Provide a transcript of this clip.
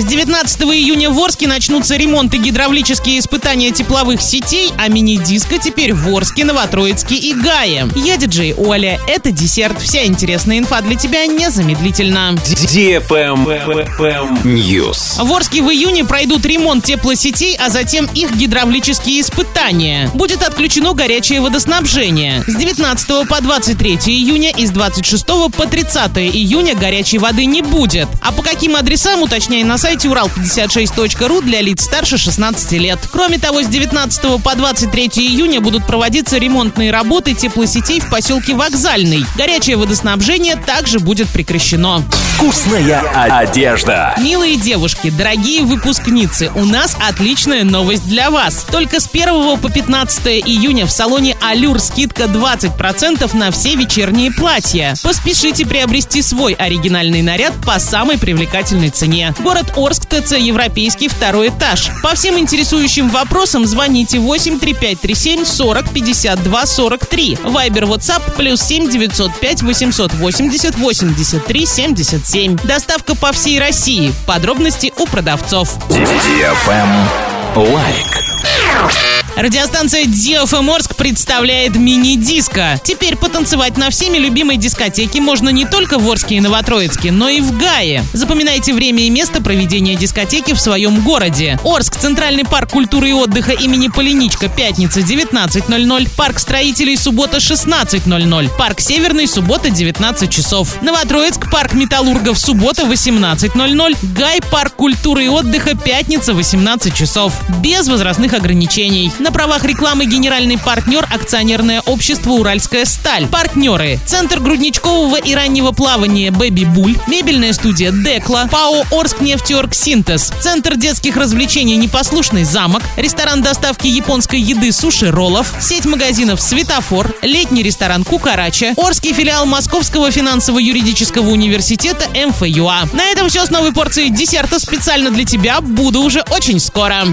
С 19 июня в Орске начнутся ремонт и гидравлические испытания тепловых сетей, а мини-диско теперь в Орске, Новотроицке и Гае. Я диджей Оля. Это десерт. Вся интересная инфа для тебя незамедлительно. News. В Орске в июне пройдут ремонт теплосетей, а затем их гидравлические испытания. Будет отключено горячее водоснабжение. С 19 по 23 июня и с 26 по 30 июня горячей воды не будет. А по каким адресам, уточняй на сайте урал56.ру для лиц старше 16 лет. Кроме того, с 19 по 23 июня будут проводиться ремонтные работы теплосетей в поселке Вокзальный. Горячее водоснабжение также будет прекращено. Вкусная одежда. Милые девушки, дорогие выпускницы, у нас отличная новость для вас. Только с 1 по 15 июня в салоне «Алюр» скидка 20% на все вечерние платья. Поспешите приобрести свой оригинальный наряд по самой привлекательной цене. Город Орск, ТЦ «Европейский», второй этаж. По всем интересующим вопросам звоните 83537 40 52 43. Вайбер, WhatsApp плюс 7 905 880 83 77. Доставка по всей России. Подробности у продавцов. Лайк. Радиостанция DFM Орск представляет мини-диско. Теперь потанцевать на всеми любимой дискотеке можно не только в Орске и Новотроицке, но и в Гае. Запоминайте время и место проведения дискотеки в своем городе. Орск, Центральный парк культуры и отдыха имени Полиничка, пятница 19.00, парк строителей суббота 16.00, парк Северный суббота 19 часов. Новотроицк, парк металлургов суббота 18.00, Гай, парк культуры и отдыха пятница 18 часов. Без возрастных ограничений. На правах рекламы генеральный партнер акционерное общество «Уральская сталь». Партнеры. Центр грудничкового и раннего плавания «Бэби Буль», мебельная студия «Декла», ПАО «Орск нефтеорг Синтез», Центр детских развлечений «Непослушный замок», ресторан доставки японской еды «Суши Роллов», сеть магазинов «Светофор», летний ресторан «Кукарача», Орский филиал Московского финансово-юридического университета МФЮА. На этом все с новой порцией десерта специально для тебя. Буду уже очень скоро.